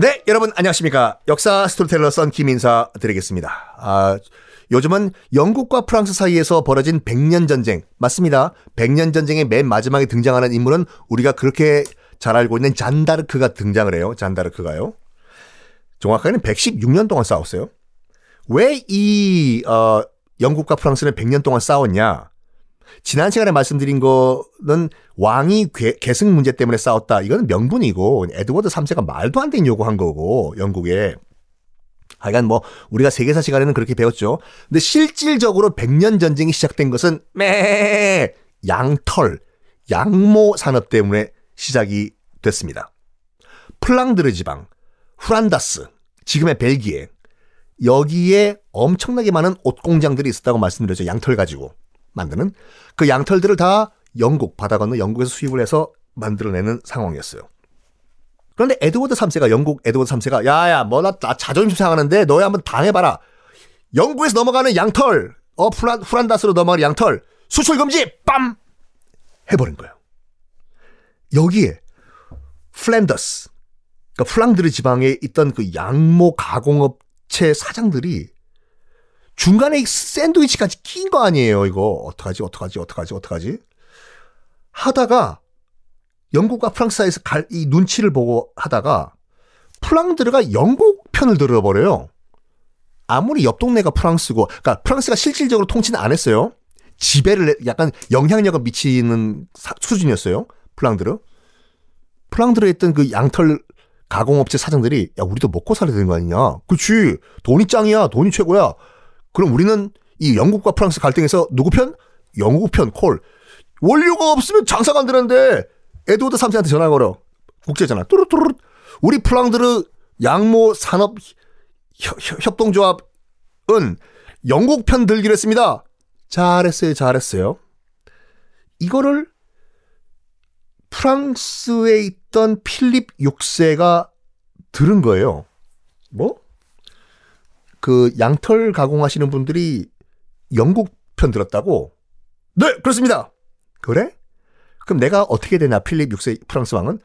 네, 여러분 안녕하십니까. 역사 스토리텔러 썬킴 인사 드리겠습니다. 아, 요즘은 영국과 프랑스 사이에서 벌어진 백년 전쟁. 맞습니다. 백년 전쟁의 맨 마지막에 등장하는 인물은 우리가 그렇게 잘 알고 있는 잔다르크가 등장을 해요. 잔다르크가요. 정확하게는 116년 동안 싸웠어요. 왜 이, 어, 영국과 프랑스는 100년 동안 싸웠냐? 지난 시간에 말씀드린 거는 왕이 계승 문제 때문에 싸웠다. 이거는 명분이고 에드워드 3세가 말도 안 되는 요구한 거고 영국에. 하여간 뭐 우리가 세계사 시간에는 그렇게 배웠죠. 근데 실질적으로 100년 전쟁이 시작된 것은 매 양털, 양모 산업 때문에 시작이 됐습니다. 플랑드르 지방, 후란다스, 지금의 벨기에 여기에 엄청나게 많은 옷 공장들이 있었다고 말씀드렸죠. 양털 가지고. 만드는 그 양털들을 다 영국 바다 건너 영국에서 수입을 해서 만들어내는 상황이었어요. 그런데 에드워드 3세가 영국 에드워드 3세가 야야 뭔가 자존심 상하는데 너희 한번 당해봐라. 영국에서 넘어가는 양털 어 프란 프란다스로 넘어가는 양털 수출 금지 빰 해버린 거예요. 여기에 플랜더스 그러니까 플랑드르 지방에 있던 그 양모 가공업체 사장들이 중간에 샌드위치까지 낀 거 아니에요, 이거. 어떡하지, 어떡하지, 어떡하지, 어떡하지? 하다가 영국과 프랑스 사이에서 갈, 이 눈치를 보고 하다가 플랑드르가 영국 편을 들어버려요. 아무리 옆 동네가 프랑스고, 그러니까 프랑스가 실질적으로 통치는 안 했어요. 지배를 약간 영향력을 미치는 사, 수준이었어요. 플랑드르. 플랑드르에 있던 그 양털 가공업체 사장들이 야 우리도 먹고 살아야 되는 거 아니냐? 그치 돈이 짱이야, 돈이 최고야. 그럼 우리는 이 영국과 프랑스 갈등에서 누구 편? 영국 편 콜. 원료가 없으면 장사가 안 되는데 에드워드 3세한테 전화 걸어. 국제 전화. 뚜루뚜루. 우리 플랑드르 양모 산업 협동조합은 영국 편 들기로 했습니다. 잘했어요. 잘했어요. 이거를 프랑스에 있던 필립 6세가 들은 거예요. 뭐? 그 양털 가공하시는 분들이 영국 편 들었다고? 네, 그렇습니다. 그래? 그럼 내가 어떻게 되나 필립 6세 프랑스 왕은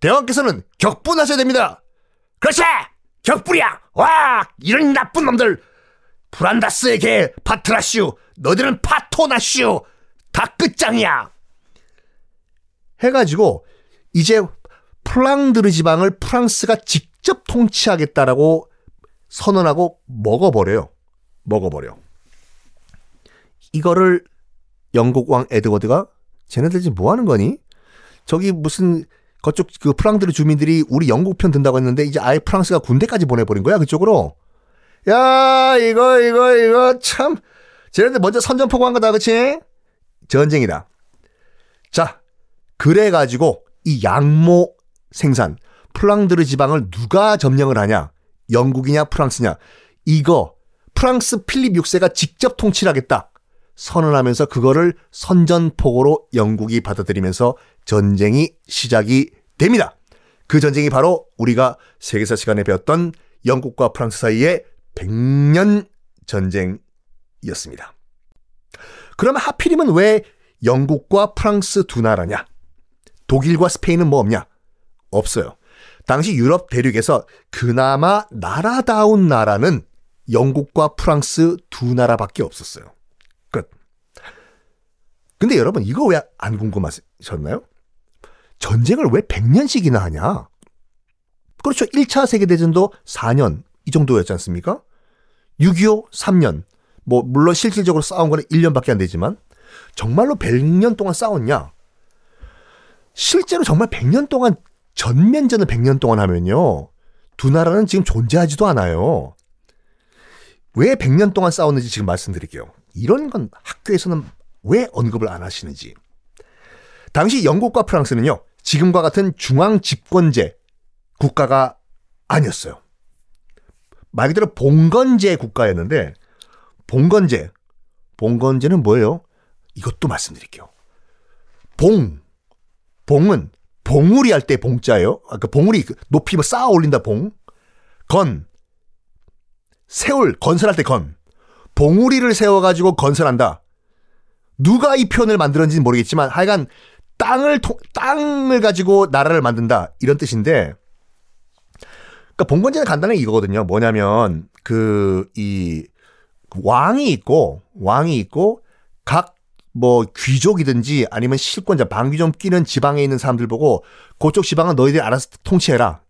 대왕께서는 격분하셔야 됩니다. 그렇지! 격분이야! 와! 이런 나쁜 놈들! 브란다스에게 파트라슈! 너희들은 파토나슈! 다 끝장이야! 해가지고 이제 플랑드르 지방을 프랑스가 직접 통치하겠다라고 선언하고 먹어버려요. 먹어버려. 이거를 영국 왕 에드워드가 쟤네들 지금 뭐 하는 거니? 저기 무슨 그쪽 그 프랑드르 주민들이 우리 영국 편 든다고 했는데 이제 아예 프랑스가 군대까지 보내버린 거야 그쪽으로. 야 이거 이거 이거 참 쟤네들 먼저 선전포고 한 거다 그치? 전쟁이다. 자 그래가지고 이 양모 생산 플랑드르 지방을 누가 점령을 하냐? 영국이냐 프랑스냐 이거 프랑스 필립 6세가 직접 통치를 하겠다 선언하면서 그거를 선전포고로 영국이 받아들이면서 전쟁이 시작이 됩니다. 그 전쟁이 바로 우리가 세계사 시간에 배웠던 영국과 프랑스 사이의 100년 전쟁이었습니다. 그러면 하필이면 왜 영국과 프랑스 두 나라냐? 독일과 스페인은 뭐 없냐? 없어요. 당시 유럽 대륙에서 그나마 나라다운 나라는 영국과 프랑스 두 나라밖에 없었어요. 끝. 근데 여러분 이거 왜 안 궁금하셨나요? 전쟁을 왜 100년씩이나 하냐? 그렇죠. 1차 세계대전도 4년 이 정도였지 않습니까? 6.25 3년. 뭐 물론 실질적으로 싸운 거는 1년밖에 안 되지만 정말로 100년 동안 싸웠냐? 실제로 정말 100년 동안 전면전을 100년 동안 하면요. 두 나라는 지금 존재하지도 않아요. 왜 100년 동안 싸웠는지 지금 말씀드릴게요. 이런 건 학교에서는 왜 언급을 안 하시는지. 당시 영국과 프랑스는요, 지금과 같은 중앙 집권제 국가가 아니었어요. 말 그대로 봉건제 국가였는데, 봉건제. 봉건제는 뭐예요? 이것도 말씀드릴게요. 봉. 봉은 봉우리 할 때 봉자예요. 아, 그 봉우리 그 높이 뭐 쌓아 올린다 봉. 건. 세울 건설할 때 건. 봉우리를 세워 가지고 건설한다. 누가 이 표현을 만들었는지는 모르겠지만 하여간 땅을 땅을 가지고 나라를 만든다 이런 뜻인데 그러니까 봉건제는 간단하게 이거거든요. 뭐냐면 그 이 왕이 있고 왕이 있고 각 뭐 귀족이든지 아니면 실권자 방귀 좀 끼는 지방에 있는 사람들 보고 그쪽 지방은 너희들이 알아서 통치해라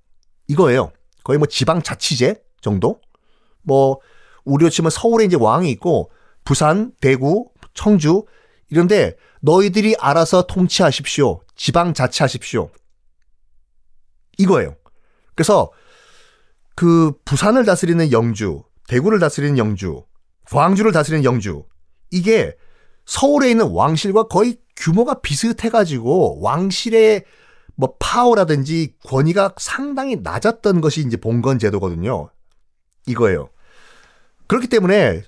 이거예요. 거의 뭐 지방 자치제 정도. 뭐 우리로 치면 서울에 이제 왕이 있고 부산, 대구, 청주 이런데 너희들이 알아서 통치하십시오. 지방 자치하십시오. 이거예요. 그래서 그 부산을 다스리는 영주, 대구를 다스리는 영주, 광주를 다스리는 영주 이게 서울에 있는 왕실과 거의 규모가 비슷해가지고 왕실의 뭐 파워라든지 권위가 상당히 낮았던 것이 이제 봉건 제도거든요. 이거예요. 그렇기 때문에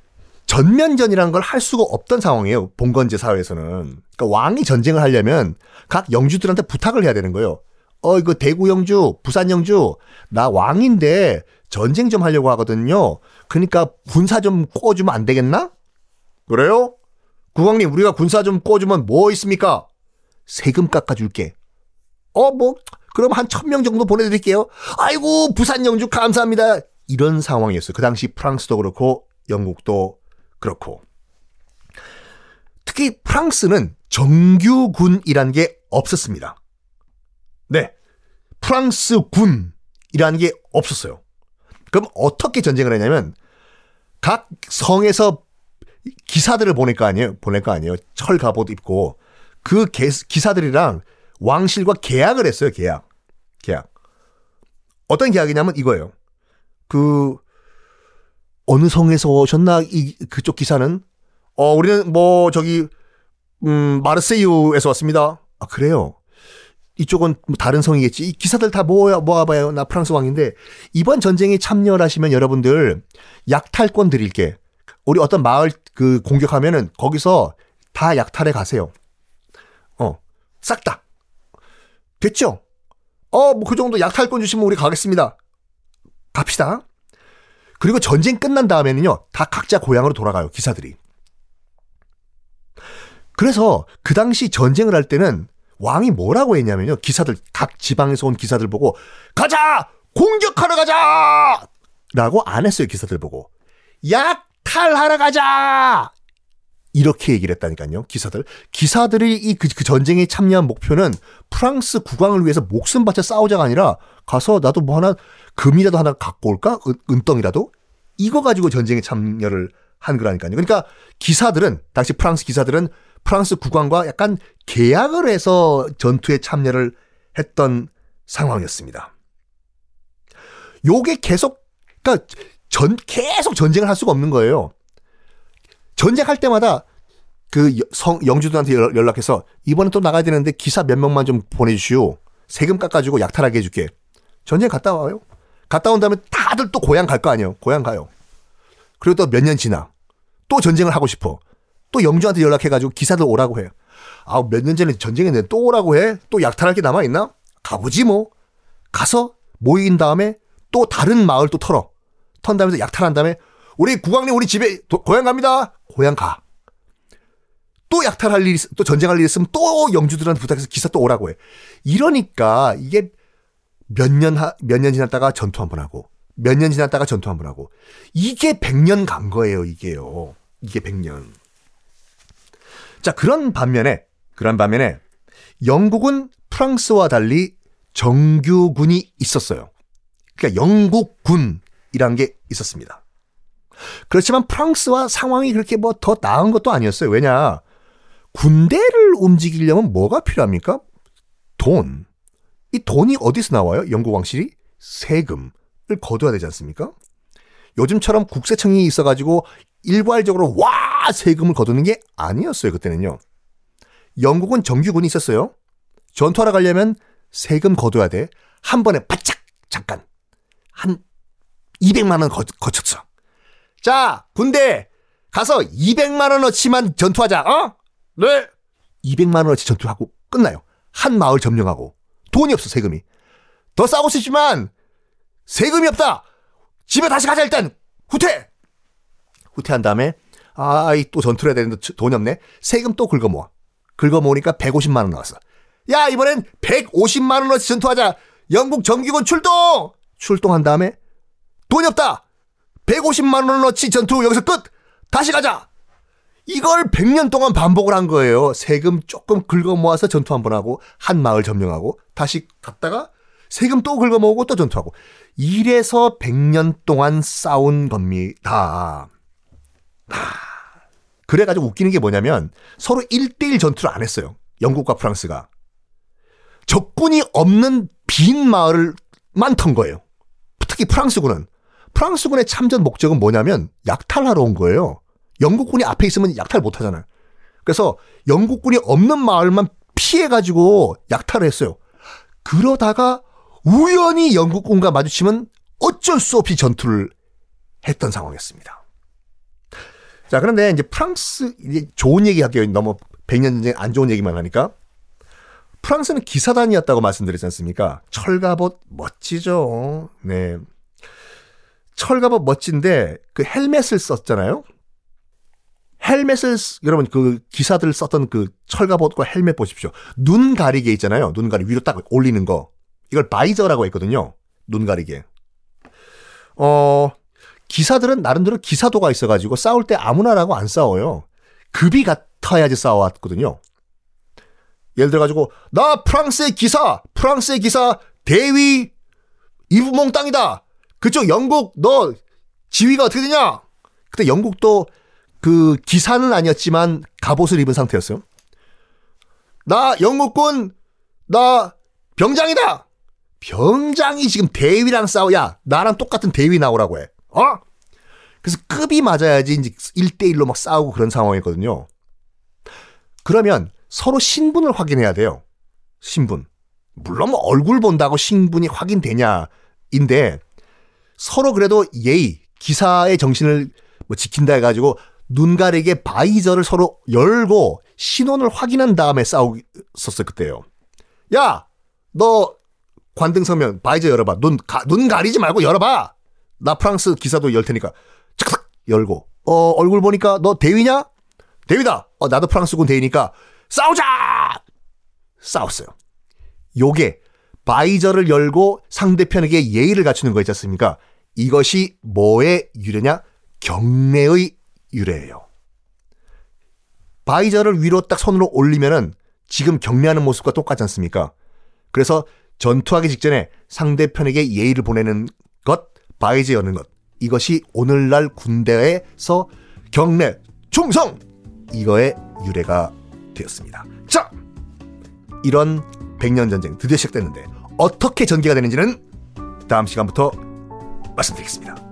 전면전이라는 걸 할 수가 없던 상황이에요. 봉건제 사회에서는. 그러니까 왕이 전쟁을 하려면 각 영주들한테 부탁을 해야 되는 거예요. 어, 이거 대구 영주, 부산 영주, 나 왕인데 전쟁 좀 하려고 하거든요. 그러니까 군사 좀 꿔주면 안 되겠나? 그래요? 국왕님, 우리가 군사 좀 꿔주면 뭐 있습니까? 세금 깎아줄게. 어, 뭐, 그럼 한 천 명 정도 보내드릴게요. 아이고, 부산 영주 감사합니다. 이런 상황이었어요. 그 당시 프랑스도 그렇고, 영국도 그렇고. 특히 프랑스는 정규군이라는 게 없었습니다. 네. 프랑스 군이라는 게 없었어요. 그럼 어떻게 전쟁을 했냐면, 각 성에서 기사들을 보낼 거 아니에요? 보낼 거 아니에요? 철 갑옷 입고. 그 기사들이랑 왕실과 계약을 했어요, 계약. 계약. 어떤 계약이냐면 이거예요. 그, 어느 성에서 오셨나, 이, 그쪽 기사는? 어, 우리는 뭐, 저기, 음, 마르세유에서 왔습니다. 아, 그래요. 이쪽은 뭐 다른 성이겠지. 이 기사들 다 모아, 모아봐요. 나 프랑스 왕인데, 이번 전쟁에 참여를 하시면 여러분들 약탈권 드릴게. 우리 어떤 마을 그 공격하면은 거기서 다 약탈해 가세요. 어, 싹 다. 됐죠? 어, 뭐 그 정도 약탈권 주시면 우리 가겠습니다. 갑시다. 그리고 전쟁 끝난 다음에는요, 다 각자 고향으로 돌아가요, 기사들이. 그래서 그 당시 전쟁을 할 때는 왕이 뭐라고 했냐면요, 기사들, 각 지방에서 온 기사들 보고, 가자! 공격하러 가자! 라고 안 했어요, 기사들 보고. 약 탈하러 가자! 이렇게 얘기를 했다니까요. 기사들. 기사들이 이 그 그 전쟁에 참여한 목표는 프랑스 국왕을 위해서 목숨 바쳐 싸우자가 아니라 가서 나도 뭐 하나 금이라도 하나 갖고 올까? 은, 은덩이라도? 이거 가지고 전쟁에 참여를 한 거라니까요. 그러니까 기사들은 당시 프랑스 기사들은 프랑스 국왕과 약간 계약을 해서 전투에 참여를 했던 상황이었습니다. 요게 계속 그러니까 전 계속 전쟁을 할 수가 없는 거예요. 전쟁할 때마다 그 성, 영주들한테 연락해서 이번에 또 나가야 되는데 기사 몇 명만 좀 보내주시오. 세금 깎아주고 약탈하게 해줄게. 전쟁 갔다 와요. 갔다 온 다음에 다들 또 고향 갈 거 아니에요. 고향 가요. 그리고 또 몇 년 지나 또 전쟁을 하고 싶어. 또 영주한테 연락해가지고 기사들 오라고 해요. 아, 몇 년 전에 전쟁했는데 또 오라고 해? 또 약탈할 게 남아있나? 가보지 뭐. 가서 모인 다음에 또 다른 마을 또 털어. 턴 다음에 약탈한 다음에 우리 국왕님 우리 집에 도, 고향 갑니다. 고향 가. 또 약탈할 일, 또 전쟁할 일 있으면 또 영주들한테 부탁해서 기사 또 오라고 해. 이러니까 이게 몇 년, 몇 년 지났다가 전투 한 번 하고, 몇 년 지났다가 전투 한 번 하고. 이게 100년 간 거예요, 이게요. 이게 100년. 자, 그런 반면에, 그런 반면에, 영국은 프랑스와 달리 정규군이 있었어요. 그러니까 영국군 이란 게 있었습니다. 그렇지만 프랑스와 상황이 그렇게 뭐 더 나은 것도 아니었어요. 왜냐? 군대를 움직이려면 뭐가 필요합니까? 돈. 이 돈이 어디서 나와요? 영국 왕실이? 세금을 거둬야 되지 않습니까? 요즘처럼 국세청이 있어가지고 일괄적으로 와 세금을 거두는 게 아니었어요 그때는요. 영국은 정규군이 있었어요. 전투하러 가려면 세금 거둬야 돼. 한 번에 바짝 잠깐 한 200만 원 거, 거쳤어. 자 군대 가서 200만 원어치만 전투하자. 어? 네. 200만 원어치 전투하고 끝나요. 한 마을 점령하고 돈이 없어 세금이. 더 싸고 싶지만 세금이 없다. 집에 다시 가자 일단 후퇴. 후퇴한 다음에 아이 또 전투를 해야 되는데 돈이 없네. 세금 또 긁어 모아. 긁어 모으니까 150만 원 나왔어. 야 이번엔 150만 원어치 전투하자. 영국 정규군 출동. 출동한 다음에 돈이 없다. 150만 원어치 전투 여기서 끝. 다시 가자. 이걸 100년 동안 반복을 한 거예요. 세금 조금 긁어 모아서 전투 한 번 하고 한 마을 점령하고 다시 갔다가 세금 또 긁어 모으고 또 전투하고 이래서 100년 동안 싸운 겁니다. 그래가지고 웃기는 게 뭐냐면 서로 1대1 전투를 안 했어요. 영국과 프랑스가. 적군이 없는 빈 마을만 턴 거예요. 특히 프랑스군은. 프랑스군의 참전 목적은 뭐냐면 약탈하러 온 거예요. 영국군이 앞에 있으면 약탈 못 하잖아요. 그래서 영국군이 없는 마을만 피해가지고 약탈을 했어요. 그러다가 우연히 영국군과 마주치면 어쩔 수 없이 전투를 했던 상황이었습니다. 자, 그런데 이제 프랑스, 이제 좋은 얘기 할게요. 너무 100년 전쟁 안 좋은 얘기만 하니까. 프랑스는 기사단이었다고 말씀드렸지 않습니까? 철갑옷 멋지죠. 네. 철갑옷 멋진데 그 헬멧을 썼잖아요. 헬멧을 여러분 그 기사들 썼던 그 철갑옷과 헬멧 보십시오. 눈 가리개 있잖아요. 눈 가리 위로 딱 올리는 거. 이걸 바이저라고 했거든요. 눈 가리개. 어 기사들은 나름대로 기사도가 있어가지고 싸울 때 아무나라고 안 싸워요. 급이 같아야지 싸워왔거든요. 예를 들어가지고 나 프랑스의 기사, 프랑스의 기사 대위 이브몽 땅이다. 그쪽 영국 너 지위가 어떻게 되냐? 그때 영국도 그 기사는 아니었지만 갑옷을 입은 상태였어요. 나 영국군 나 병장이다. 병장이 지금 대위랑 싸워야 나랑 똑같은 대위 나오라고 해. 어? 그래서 급이 맞아야지 이제 1대1로 막 싸우고 그런 상황이거든요. 그러면 서로 신분을 확인해야 돼요. 신분. 물론 뭐 얼굴 본다고 신분이 확인되냐인데 서로 그래도 예의, 기사의 정신을 뭐 지킨다 해가지고 눈 가리게 바이저를 서로 열고 신원을 확인한 다음에 싸우었어요 그때요. 야, 너 관등 서면 바이저 열어봐. 눈, 가, 눈 가리지 말고 열어봐. 나 프랑스 기사도 열 테니까. 착착 열고. 어, 얼굴 보니까 너 대위냐? 대위다. 어, 나도 프랑스군 대위니까 싸우자! 싸웠어요. 요게 바이저를 열고 상대편에게 예의를 갖추는 거 있지 않습니까? 이것이 뭐의 유래냐? 경례의 유래예요. 바이저를 위로 딱 손으로 올리면은 지금 경례하는 모습과 똑같지 않습니까? 그래서 전투하기 직전에 상대편에게 예의를 보내는 것, 바이저 여는 것. 이것이 오늘날 군대에서 경례, 충성! 이거의 유래가 되었습니다. 자! 이런 백년 전쟁 드디어 시작됐는데 어떻게 전개가 되는지는 다음 시간부터 말씀드리겠습니다.